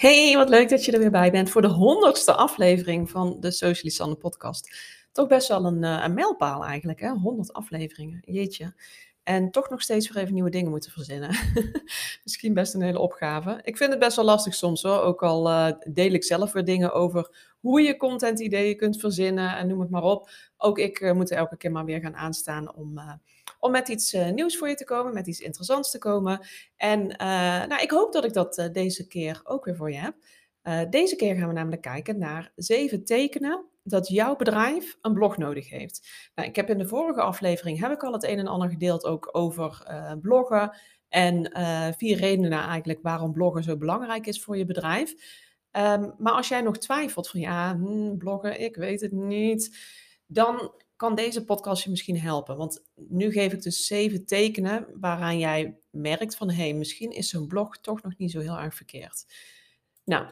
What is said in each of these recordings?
Hey, wat leuk dat je er weer bij bent voor de honderdste aflevering van de Socialisanne podcast. Toch best wel een, uh, een mijlpaal eigenlijk, hè? 100 afleveringen, jeetje. En toch nog steeds weer even nieuwe dingen moeten verzinnen. Misschien best een hele opgave. Ik vind het best wel lastig soms hoor. Ook al uh, deel ik zelf weer dingen over hoe je content-ideeën kunt verzinnen en noem het maar op. Ook ik uh, moet er elke keer maar weer gaan aanstaan om om met iets nieuws voor je te komen, met iets interessants te komen. En nou, ik hoop dat ik dat deze keer ook weer voor je heb. Deze keer gaan we namelijk kijken naar zeven tekenen dat jouw bedrijf een blog nodig heeft. Nou, ik heb in de vorige aflevering heb ik al het een en ander gedeeld ook over bloggen en vier redenen eigenlijk waarom bloggen zo belangrijk is voor je bedrijf. Um, maar als jij nog twijfelt van ja, hmm, bloggen, ik weet het niet, dan kan deze podcast je misschien helpen. Want nu geef ik dus zeven tekenen waaraan jij merkt van... hé, hey, misschien is zo'n blog toch nog niet zo heel erg verkeerd. Nou,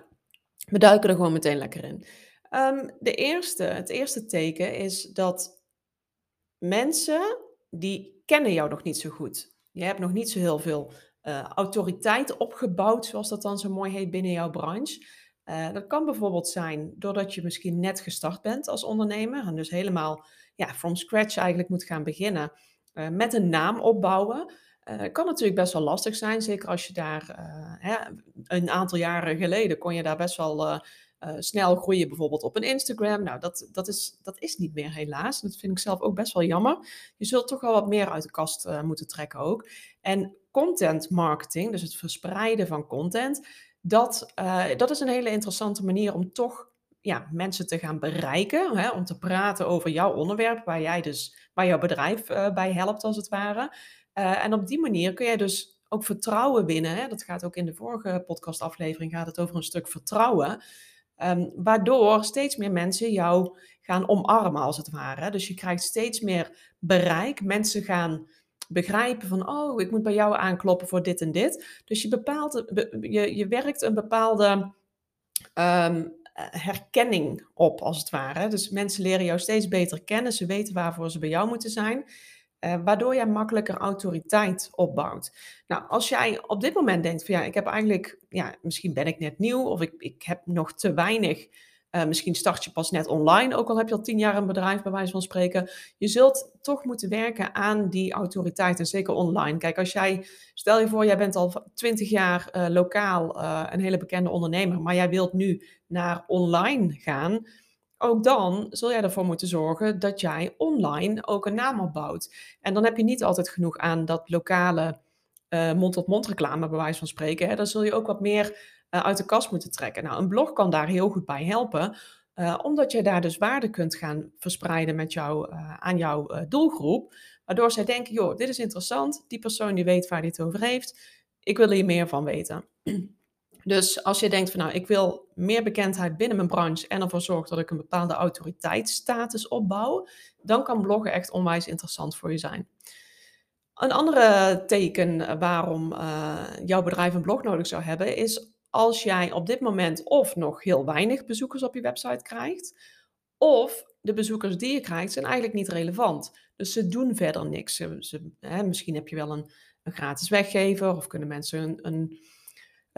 we duiken er gewoon meteen lekker in. Um, de eerste, het eerste teken is dat mensen die kennen jou nog niet zo goed. Je hebt nog niet zo heel veel uh, autoriteit opgebouwd, zoals dat dan zo mooi heet binnen jouw branche. Uh, dat kan bijvoorbeeld zijn doordat je misschien net gestart bent als ondernemer en dus helemaal ja, from scratch eigenlijk moet gaan beginnen uh, met een naam opbouwen. Uh, kan natuurlijk best wel lastig zijn, zeker als je daar hè, een aantal jaren geleden kon je daar best wel snel groeien, bijvoorbeeld op een Instagram. Nou, dat, dat, is, dat is niet meer helaas. Dat vind ik zelf ook best wel jammer. Je zult toch wel wat meer uit de kast moeten trekken ook. En content marketing, dus het verspreiden van content, dat, dat is een hele interessante manier om toch ja, mensen te gaan bereiken. Hè, om te praten over jouw onderwerp, waar jij dus, waar jouw bedrijf bij helpt, als het ware. Uh, en op die manier kun jij dus ook vertrouwen winnen. Hè. Dat gaat ook in de vorige podcastaflevering gaat het over een stuk vertrouwen. Um, waardoor steeds meer mensen jou gaan omarmen, als het ware. Dus je krijgt steeds meer bereik. Mensen gaan begrijpen van, oh, ik moet bij jou aankloppen voor dit en dit. Dus je, bepaalt, je, je werkt een bepaalde um, herkenning op, als het ware. Dus mensen leren jou steeds beter kennen, ze weten waarvoor ze bij jou moeten zijn. Uh, waardoor jij makkelijker autoriteit opbouwt. Nou, als jij op dit moment denkt van ja, ik heb eigenlijk, ja, misschien ben ik net nieuw of ik, ik heb nog te weinig uh, misschien start je pas net online, ook al heb je al tien jaar een bedrijf, bij wijze van spreken. Je zult toch moeten werken aan die autoriteit en zeker online. Kijk, als jij, stel je voor, jij bent al twintig jaar uh, lokaal een hele bekende ondernemer, maar jij wilt nu naar online gaan. Ook dan zul jij ervoor moeten zorgen dat jij online ook een naam opbouwt. En dan heb je niet altijd genoeg aan dat lokale mond-tot-mond -mond reclame, bij wijze van spreken. Hè. Dan zul je ook wat meer uh, uit de kast moeten trekken. Nou, een blog kan daar heel goed bij helpen, uh, omdat je daar dus waarde kunt gaan verspreiden met jou, aan jouw doelgroep. Waardoor zij denken, joh, dit is interessant, die persoon die weet waar het over heeft, ik wil hier meer van weten. Dus als je denkt van nou, ik wil meer bekendheid binnen mijn branche en ervoor zorg dat ik een bepaalde autoriteitsstatus opbouw, dan kan bloggen echt onwijs interessant voor je zijn. Een andere teken waarom uh, jouw bedrijf een blog nodig zou hebben, is als jij op dit moment of nog heel weinig bezoekers op je website krijgt, of de bezoekers die je krijgt zijn eigenlijk niet relevant. Dus ze doen verder niks. Ze, hè, misschien heb je wel een, een, gratis weggever of kunnen mensen een, een,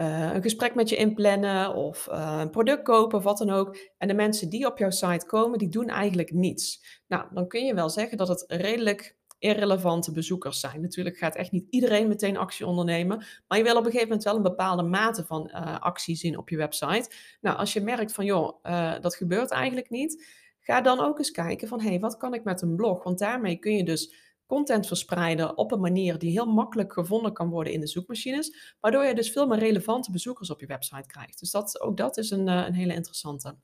uh, een gesprek met je inplannen of uh, een product kopen of wat dan ook. En de mensen die op jouw site komen, die doen eigenlijk niets. Nou, dan kun je wel zeggen dat het redelijk irrelevante bezoekers zijn. Natuurlijk gaat echt niet iedereen meteen actie ondernemen, maar je wil op een gegeven moment wel een bepaalde mate van uh, actie zien op je website. Nou, als je merkt van joh, dat gebeurt eigenlijk niet, ga dan ook eens kijken van hé, hey, wat kan ik met een blog? Want daarmee kun je dus content verspreiden op een manier die heel makkelijk gevonden kan worden in de zoekmachines, waardoor je dus veel meer relevante bezoekers op je website krijgt. Dus dat, ook dat is een, uh, een hele interessante.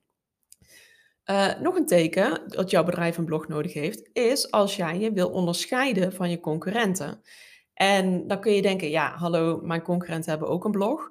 Uh, nog een teken dat jouw bedrijf een blog nodig heeft, is als jij je wil onderscheiden van je concurrenten. En dan kun je denken, ja, hallo, mijn concurrenten hebben ook een blog.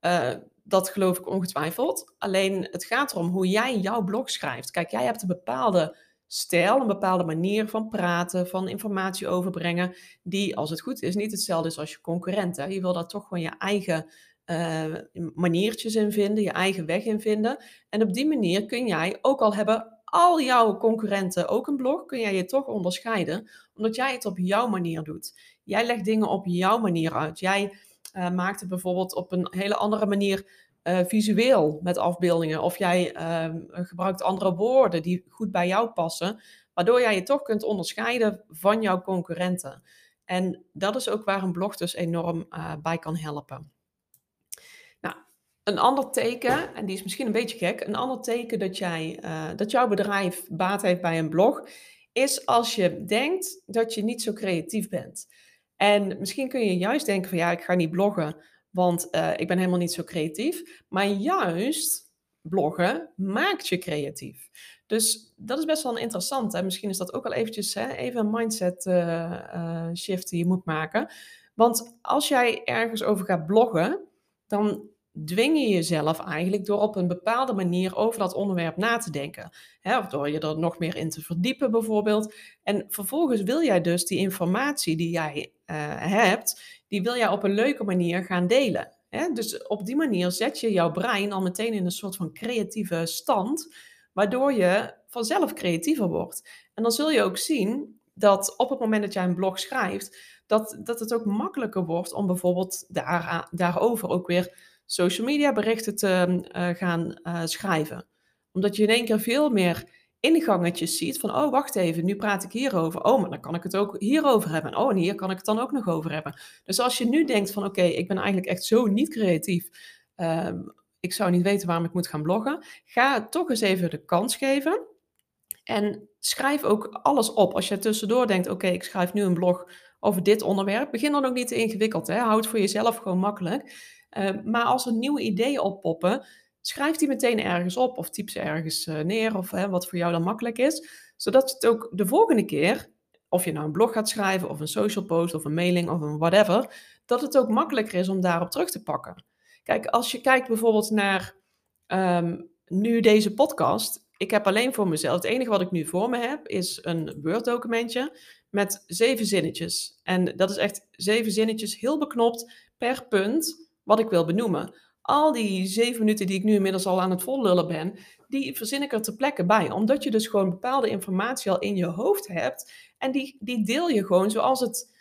Uh, dat geloof ik ongetwijfeld. Alleen het gaat erom hoe jij jouw blog schrijft. Kijk, jij hebt een bepaalde stijl, een bepaalde manier van praten, van informatie overbrengen, die, als het goed is, niet hetzelfde is als je concurrenten. Je wil daar toch gewoon je eigen uh, maniertjes in vinden, je eigen weg in vinden. En op die manier kun jij, ook al hebben al jouw concurrenten ook een blog, kun jij je toch onderscheiden, omdat jij het op jouw manier doet. Jij legt dingen op jouw manier uit. Jij uh, maakt het bijvoorbeeld op een hele andere manier uh, visueel met afbeeldingen. Of jij ehm, gebruikt andere woorden die goed bij jou passen. Waardoor jij je toch kunt onderscheiden van jouw concurrenten. En dat is ook waar een blog dus enorm uh, bij kan helpen. Nou, een ander teken, en die is misschien een beetje gek, een ander teken dat, jij, uh, dat jouw bedrijf baat heeft bij een blog, is als je denkt dat je niet zo creatief bent. En misschien kun je juist denken van ja, ik ga niet bloggen, want uh, ik ben helemaal niet zo creatief. Maar juist bloggen maakt je creatief. Dus dat is best wel interessant. Hè? Misschien is dat ook wel eventjes hè, even een mindset uh, uh, shift die je moet maken. Want als jij ergens over gaat bloggen, dan dwing je jezelf eigenlijk door op een bepaalde manier over dat onderwerp na te denken. Hè, of door je er nog meer in te verdiepen bijvoorbeeld. En vervolgens wil jij dus die informatie die jij uh, hebt, die wil jij op een leuke manier gaan delen. Hè? Dus op die manier zet je jouw brein al meteen in een soort van creatieve stand, waardoor je vanzelf creatiever wordt. En dan zul je ook zien dat op het moment dat jij een blog schrijft, dat, dat het ook makkelijker wordt om bijvoorbeeld daar, daarover ook weer social media berichten te uh, gaan uh, schrijven. Omdat je in één keer veel meer ingangetjes ziet van, oh wacht even, nu praat ik hierover. Oh, maar dan kan ik het ook hierover hebben. Oh, en hier kan ik het dan ook nog over hebben. Dus als je nu denkt van, oké, ik ben eigenlijk echt zo niet creatief. Uh, ik zou niet weten waarom ik moet gaan bloggen. Ga toch eens even de kans geven. En schrijf ook alles op. Als je tussendoor denkt, oké, ik schrijf nu een blog over dit onderwerp. Begin dan ook niet te ingewikkeld. Hè? Houd voor jezelf gewoon makkelijk. Uh, maar als er nieuwe ideeën oppoppen, schrijf die meteen ergens op of typ ze ergens uh, neer of wat voor jou dan makkelijk is. Zodat je het ook de volgende keer, of je nou een blog gaat schrijven of een social post of een mailing of een whatever, dat het ook makkelijker is om daarop terug te pakken. Kijk, als je kijkt bijvoorbeeld naar um, nu deze podcast. Ik heb alleen voor mezelf, het enige wat ik nu voor me heb, is een Word-documentje met zeven zinnetjes. En dat is echt zeven zinnetjes, heel beknopt per punt wat ik wil benoemen. Al die zeven minuten die ik nu inmiddels al aan het vollullen ben, die verzin ik er ter plekke bij. Omdat je dus gewoon bepaalde informatie al in je hoofd hebt. En die, die deel je gewoon zoals het,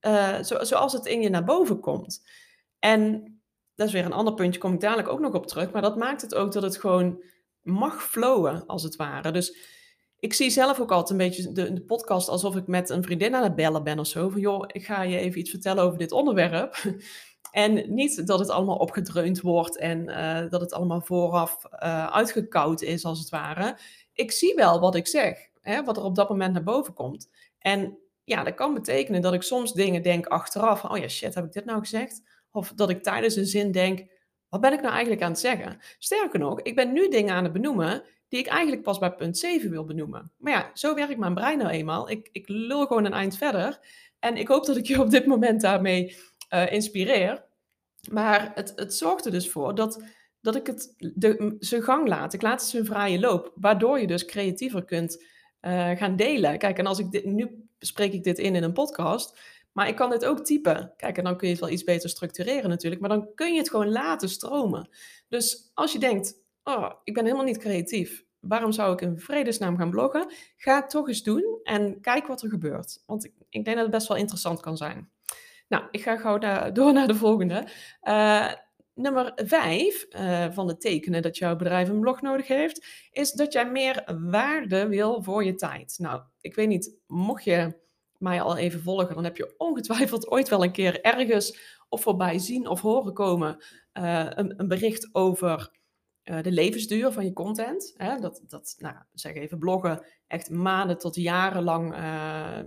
uh, zo, zoals het in je naar boven komt. En dat is weer een ander puntje, kom ik dadelijk ook nog op terug. Maar dat maakt het ook dat het gewoon mag flowen, als het ware. Dus ik zie zelf ook altijd een beetje de, de, podcast alsof ik met een vriendin aan het bellen ben of zo. Van joh, ik ga je even iets vertellen over dit onderwerp. En niet dat het allemaal opgedreund wordt en uh, dat het allemaal vooraf uh, uitgekoud is, als het ware. Ik zie wel wat ik zeg, hè, wat er op dat moment naar boven komt. En ja, dat kan betekenen dat ik soms dingen denk achteraf. oh ja, shit, heb ik dit nou gezegd? Of dat ik tijdens een zin denk, wat ben ik nou eigenlijk aan het zeggen? Sterker nog, ik ben nu dingen aan het benoemen die ik eigenlijk pas bij punt 7 wil benoemen. Maar ja, zo werkt mijn brein nou eenmaal. Ik, ik lul gewoon een eind verder. En ik hoop dat ik je op dit moment daarmee uh, inspireer. Maar het, het zorgt er dus voor dat, dat ik het de, zijn gang laat. Ik laat het zijn vrije loop. Waardoor je dus creatiever kunt uh, gaan delen. Kijk, en als ik dit, nu spreek ik dit in in een podcast. Maar ik kan dit ook typen. Kijk, en dan kun je het wel iets beter structureren natuurlijk. Maar dan kun je het gewoon laten stromen. Dus als je denkt, oh, ik ben helemaal niet creatief. Waarom zou ik in vredesnaam gaan bloggen? Ga het toch eens doen en kijk wat er gebeurt. Want ik, ik denk dat het best wel interessant kan zijn. Nou, ik ga gauw door naar de volgende. Uh, nummer vijf uh, van de tekenen dat jouw bedrijf een blog nodig heeft, is dat jij meer waarde wil voor je tijd. Nou, ik weet niet, mocht je mij al even volgen, dan heb je ongetwijfeld ooit wel een keer ergens of voorbij zien of horen komen uh, een, een, bericht over uh, de levensduur van je content. Hè? Dat, dat, nou, zeg even bloggen, echt maanden tot jarenlang,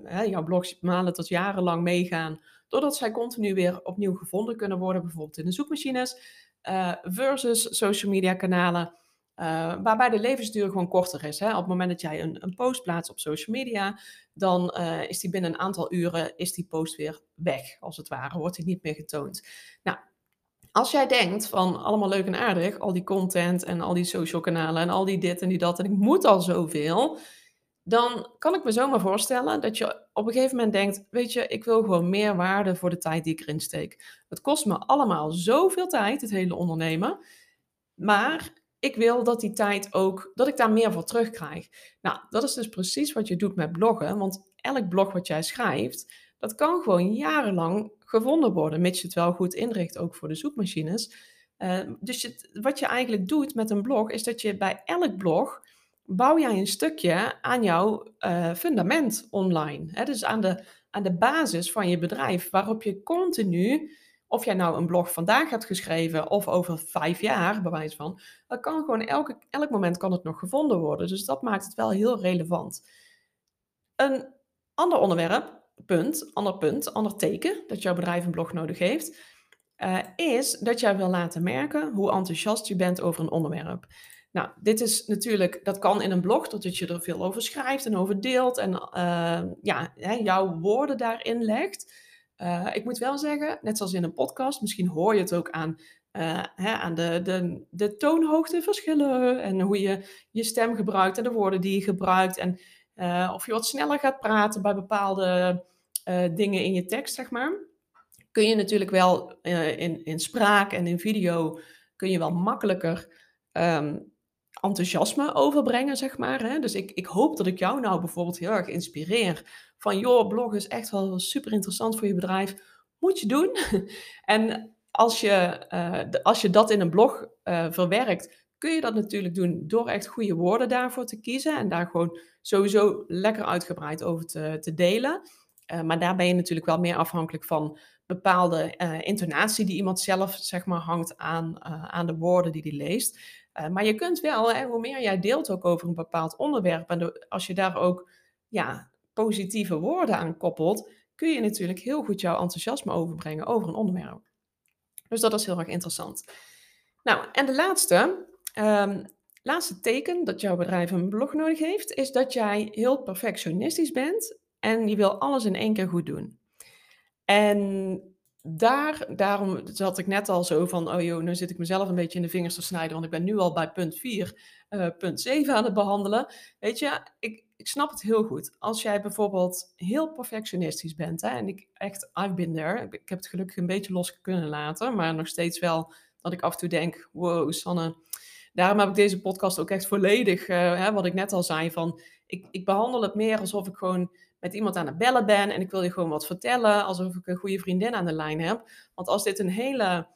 hè, jouw blogs maanden tot jarenlang meegaan doordat zij continu weer opnieuw gevonden kunnen worden, bijvoorbeeld in de zoekmachines, uh, versus social media kanalen. Uh, waarbij de levensduur gewoon korter is. Hè? Op het moment dat jij een, een post plaatst op social media, dan uh, is die binnen een aantal uren is die post weer weg, als het ware, wordt die niet meer getoond. Nou, als jij denkt van allemaal leuk en aardig, al die content en al die social kanalen en al die dit en die dat en ik moet al zoveel, dan kan ik me zomaar voorstellen dat je op een gegeven moment denkt: Weet je, ik wil gewoon meer waarde voor de tijd die ik erin steek. Het kost me allemaal zoveel tijd, het hele ondernemen. Maar ik wil dat die tijd ook, dat ik daar meer voor terugkrijg. Nou, dat is dus precies wat je doet met bloggen. Want elk blog wat jij schrijft, dat kan gewoon jarenlang gevonden worden, mits je het wel goed inricht, ook voor de zoekmachines. Uh, dus wat je eigenlijk doet met een blog, is dat je bij elk blog bouw jij een stukje aan jouw uh, fundament online. Dus aan de, aan de basis van je bedrijf, waarop je continu, of jij nou een blog vandaag hebt geschreven of over vijf jaar, bewijs van, dat kan gewoon elke, elk moment kan het nog gevonden worden. Dus dat maakt het wel heel relevant. Een ander onderwerp, punt, ander punt, ander teken dat jouw bedrijf een blog nodig heeft, uh, is dat jij wil laten merken hoe enthousiast je bent over een onderwerp. Nou, dit is natuurlijk, dat kan in een blog, dat je er veel over schrijft en over deelt en uh, ja, hè, jouw woorden daarin legt. Uh, ik moet wel zeggen, net zoals in een podcast, misschien hoor je het ook aan, uh, hè, aan de, de, de toonhoogteverschillen en hoe je je stem gebruikt en de woorden die je gebruikt. En of je wat sneller gaat praten bij bepaalde dingen in je tekst, zeg maar. Kun je natuurlijk wel in, in spraak en in video kun je wel makkelijker um, enthousiasme overbrengen, zeg maar. Hè? Dus ik, ik hoop dat ik jou nou bijvoorbeeld heel erg inspireer. Van, joh, blog is echt wel super interessant voor je bedrijf. Moet je doen. en als je, uh, als je dat in een blog uh, verwerkt, kun je dat natuurlijk doen door echt goede woorden daarvoor te kiezen. En daar gewoon sowieso lekker uitgebreid over te, te delen. Uh, maar daar ben je natuurlijk wel meer afhankelijk van bepaalde intonatie die iemand zelf zeg maar hangt aan, aan de woorden die hij leest. Uh, maar je kunt wel, hè, hoe meer jij deelt ook over een bepaald onderwerp, en als je daar ook ja, positieve woorden aan koppelt, kun je natuurlijk heel goed jouw enthousiasme overbrengen over een onderwerp. Dus dat is heel erg interessant. Nou, en de laatste, um, laatste teken dat jouw bedrijf een blog nodig heeft, is dat jij heel perfectionistisch bent en je wil alles in één keer goed doen. En daar, daarom zat ik net al zo van, oh joh, nu zit ik mezelf een beetje in de vingers te snijden, want ik ben nu al bij punt 4, uh, eh, punt 7 aan het behandelen. Weet je, ik, ik snap het heel goed. Als jij bijvoorbeeld heel perfectionistisch bent, hè, en ik echt, I've been there, ik, heb het gelukkig een beetje los kunnen laten, maar nog steeds wel dat ik af en toe denk, wow, Sanne, daarom heb ik deze podcast ook echt volledig, uh, hè, wat ik net al zei, van ik, ik behandel het meer alsof ik gewoon met iemand aan het bellen ben en ik wil je gewoon wat vertellen, alsof ik een goede vriendin aan de lijn heb. Want als dit een hele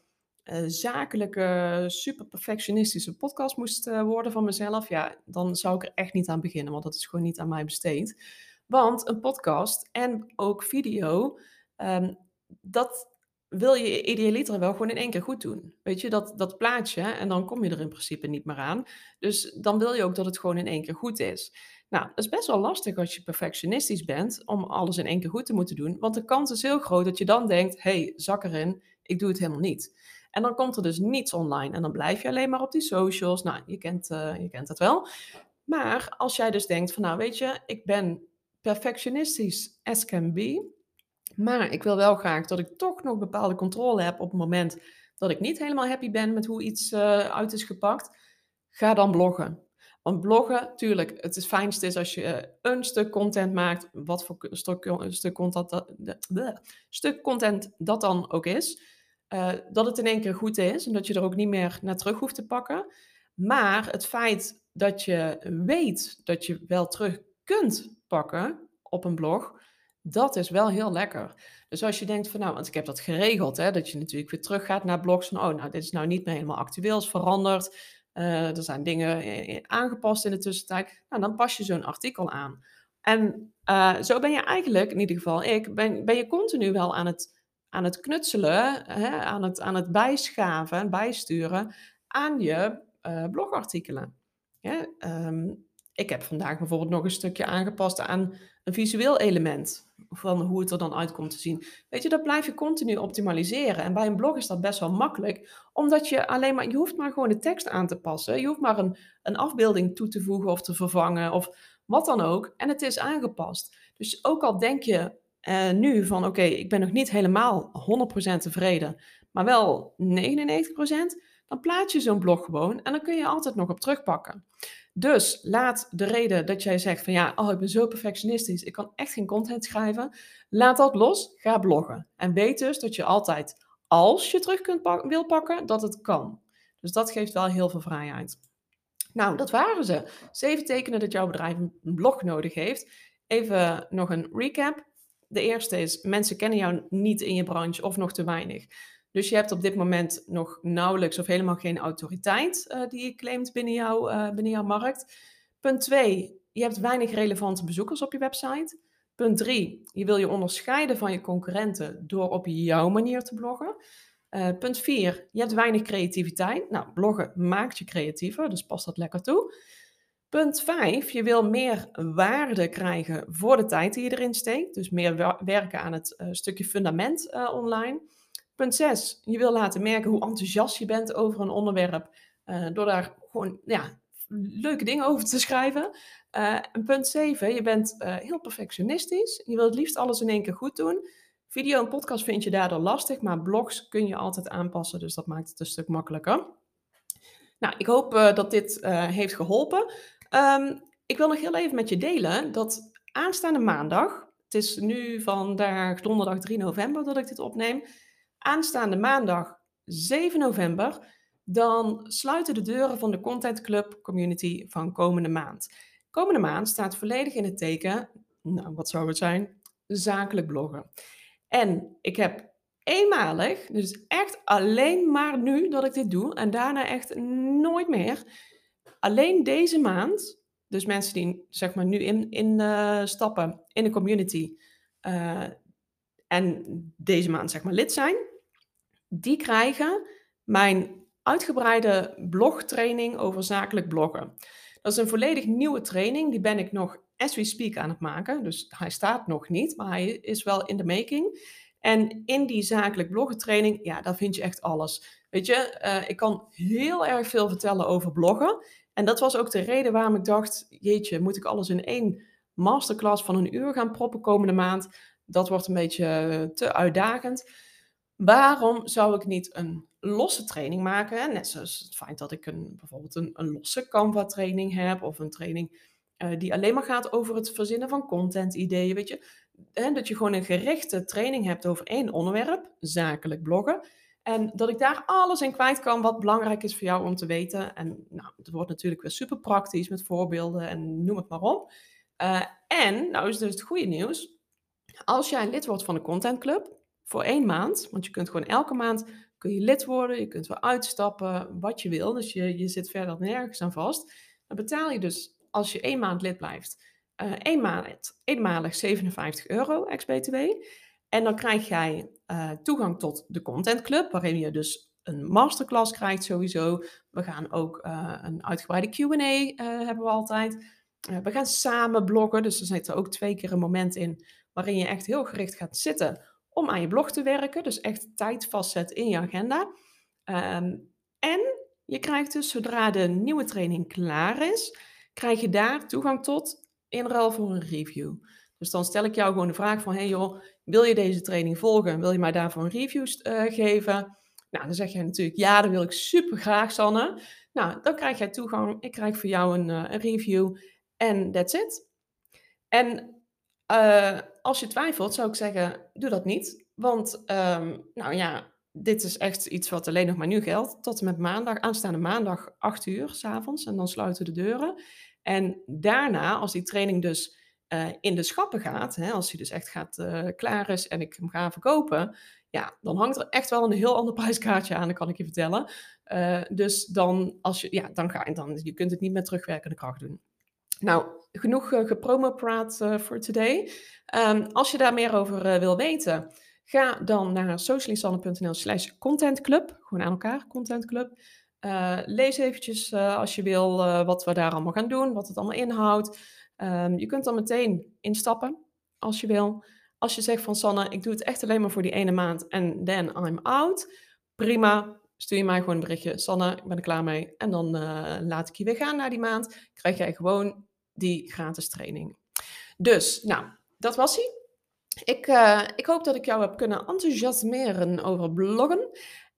uh, zakelijke, super perfectionistische podcast moest uh, worden van mezelf, ja, dan zou ik er echt niet aan beginnen, want dat is gewoon niet aan mij besteed. Want een podcast en ook video, um, dat wil je idealiter wel gewoon in één keer goed doen. Weet je, dat, dat plaatje en dan kom je er in principe niet meer aan. Dus dan wil je ook dat het gewoon in één keer goed is. Nou, dat is best wel lastig als je perfectionistisch bent om alles in één keer goed te moeten doen. Want de kans is heel groot dat je dan denkt: hey, zak erin, ik doe het helemaal niet. En dan komt er dus niets online. En dan blijf je alleen maar op die socials. Nou, je kent, uh, je kent het wel. Maar als jij dus denkt van nou weet je, ik ben perfectionistisch as can be. Maar ik wil wel graag dat ik toch nog bepaalde controle heb op het moment dat ik niet helemaal happy ben met hoe iets uh, uit is gepakt. Ga dan bloggen. Want bloggen, tuurlijk, het is fijnst is als je eh, een stuk content maakt, wat voor stuk, stuk, content dat, de, stuk content dat dan ook is, uh, dat het in één keer goed is en dat je er ook niet meer naar terug hoeft te pakken. Maar het feit dat je weet dat je wel terug kunt pakken op een blog, dat is wel heel lekker. Dus als je denkt van nou, want ik heb dat geregeld, hè, dat je natuurlijk weer terug gaat naar blogs van oh, nou, dit is nou niet meer helemaal actueel, is veranderd. Uh, er zijn dingen aangepast in de tussentijd. Nou, dan pas je zo'n artikel aan. En zo ben je eigenlijk, in ieder geval ik, ben, ben je continu wel aan het, aan het knutselen, hè, aan, het, aan het bijschaven en bijsturen aan je blogartikelen. Um, ik heb vandaag bijvoorbeeld nog een stukje aangepast aan een visueel element. Van hoe het er dan uitkomt te zien. Weet je, dat blijf je continu optimaliseren. En bij een blog is dat best wel makkelijk. Omdat je alleen maar, je hoeft maar gewoon de tekst aan te passen. Je hoeft maar een, een afbeelding toe te voegen of te vervangen. Of wat dan ook. En het is aangepast. Dus ook al denk je uh, nu van oké, ik ben nog niet helemaal 100% tevreden. Maar wel 99%. Dan plaats je zo'n blog gewoon. En dan kun je altijd nog op terugpakken. Dus laat de reden dat jij zegt van ja, oh, ik ben zo perfectionistisch, ik kan echt geen content schrijven, laat dat los, ga bloggen. En weet dus dat je altijd, als je terug kunt pak wil pakken, dat het kan. Dus dat geeft wel heel veel vrijheid. Nou, dat waren ze. Zeven tekenen dat jouw bedrijf een blog nodig heeft. Even nog een recap. De eerste is, mensen kennen jou niet in je branche of nog te weinig. Dus je hebt op dit moment nog nauwelijks of helemaal geen autoriteit uh, die je claimt binnen, jou, uh, binnen jouw markt. Punt 2, je hebt weinig relevante bezoekers op je website. Punt 3, je wil je onderscheiden van je concurrenten door op jouw manier te bloggen. Uh, punt 4, je hebt weinig creativiteit. Nou, bloggen maakt je creatiever, dus pas dat lekker toe. Punt 5, je wil meer waarde krijgen voor de tijd die je erin steekt. Dus meer werken aan het stukje fundament online. Punt 6, je wil laten merken hoe enthousiast je bent over een onderwerp. Uh, door daar gewoon ja, leuke dingen over te schrijven. en punt 7, je bent heel perfectionistisch. Je wil het liefst alles in één keer goed doen. Video en podcast vind je daardoor lastig, maar blogs kun je altijd aanpassen. Dus dat maakt het een stuk makkelijker. Nou, ik hoop dat dit heeft geholpen. Um, ik wil nog heel even met je delen dat aanstaande maandag, het is nu vandaag donderdag 3 november dat ik dit opneem, aanstaande maandag 7 november, dan sluiten de deuren van de Content Club Community van komende maand. Komende maand staat volledig in het teken, nou wat zou het zijn, zakelijk bloggen. En ik heb eenmalig, dus echt alleen maar nu dat ik dit doe en daarna echt nooit meer, alleen deze maand, dus mensen die zeg maar nu in, in uh, stappen in de community uh, en deze maand zeg maar lid zijn, die krijgen mijn uitgebreide blogtraining over zakelijk bloggen. Dat is een volledig nieuwe training, die ben ik nog as we speak aan het maken. Dus hij staat nog niet, maar hij is wel in de making. En in die zakelijk bloggen training, ja, daar vind je echt alles. Weet je, uh, ik kan heel erg veel vertellen over bloggen. En dat was ook de reden waarom ik dacht, jeetje, moet ik alles in één masterclass van een uur gaan proppen komende maand? Dat wordt een beetje eh, te uitdagend. Waarom zou ik niet een losse training maken? Net zoals het feit dat ik een, bijvoorbeeld een, losse Canva training heb of een training uh, die alleen maar gaat over het verzinnen van content ideeën, weet je. Dat je gewoon een gerichte training hebt over één onderwerp, zakelijk bloggen. En dat ik daar alles in kwijt kan wat belangrijk is voor jou om te weten. En nou, het wordt natuurlijk weer super praktisch met voorbeelden en noem het maar op. Uh, en, nou is dus het goede nieuws. Als jij lid wordt van de Content Club voor één maand, want je kunt gewoon elke maand kun je lid worden, je kunt weer uitstappen, wat je wil. Dus je, je zit verder nergens aan vast. Dan betaal je dus, als je één maand lid blijft, uh, maand, eenmalig 57 euro ex-BTW. En dan krijg jij uh, toegang tot de Content Club, waarin je dus een masterclass krijgt sowieso. We gaan ook uh, een uitgebreide Q&A hebben we altijd. we gaan samen bloggen, dus er zit er ook twee keer een moment in waarin je echt heel gericht gaat zitten om aan je blog te werken. Dus echt tijd vastzet in je agenda. Um, en je krijgt dus zodra de nieuwe training klaar is, krijg je daar toegang tot in ruil voor een review. Dus dan stel ik jou gewoon de vraag van, hey joh, wil je deze training volgen? Wil je mij daarvoor een review uh, geven? Nou, dan zeg jij natuurlijk, ja, dat wil ik super graag, Sanne. Nou, dan krijg jij toegang. Ik krijg voor jou een, uh, een review en that's it. En uh, als je twijfelt, zou ik zeggen, doe dat niet. Want, um, nou ja, dit is echt iets wat alleen nog maar nu geldt. Tot en met maandag, aanstaande maandag, 8 uur s'avonds. En dan sluiten de deuren. En daarna, als die training dus uh, in de schappen gaat, hè, als hij dus echt gaat, uh, klaar is en ik hem ga verkopen, ja, dan hangt er echt wel een heel ander prijskaartje aan, dat kan ik je vertellen. Dus dan, als je, ja, dan ga je, dan, je kunt het niet met terugwerkende kracht doen. Nou, genoeg uh, gepromopraat voor today. Um, als je daar meer over wil weten, ga dan naar socialisanne.nl slash contentclub, gewoon aan elkaar, contentclub. lees eventjes als je wil wat we daar allemaal gaan doen, wat het allemaal inhoudt. Um, je kunt dan meteen instappen als je wil. Als je zegt van Sanne, ik doe het echt alleen maar voor die ene maand en then I'm out. Prima, stuur je mij gewoon een berichtje. Sanne, ik ben er klaar mee. En dan laat ik je weer gaan naar die maand. Krijg jij gewoon die gratis training. Dus, nou, dat was hij. Ik, uh, ik hoop dat ik jou heb kunnen enthousiasmeren over bloggen.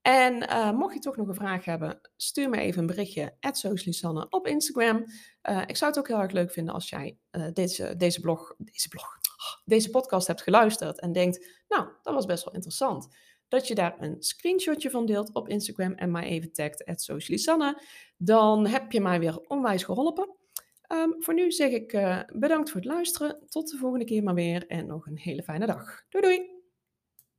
En uh, mocht je toch nog een vraag hebben, stuur me even een berichtje, Sanne op Instagram. Uh, ik zou het ook heel erg leuk vinden als jij deze, deze blog, deze blog, deze podcast hebt geluisterd en denkt, nou, dat was best wel interessant. Dat je daar een screenshotje van deelt op Instagram en mij even tagt, Sanne. Dan heb je mij weer onwijs geholpen. Um, voor nu zeg ik bedankt voor het luisteren. Tot de volgende keer maar weer en nog een hele fijne dag. Doei doei!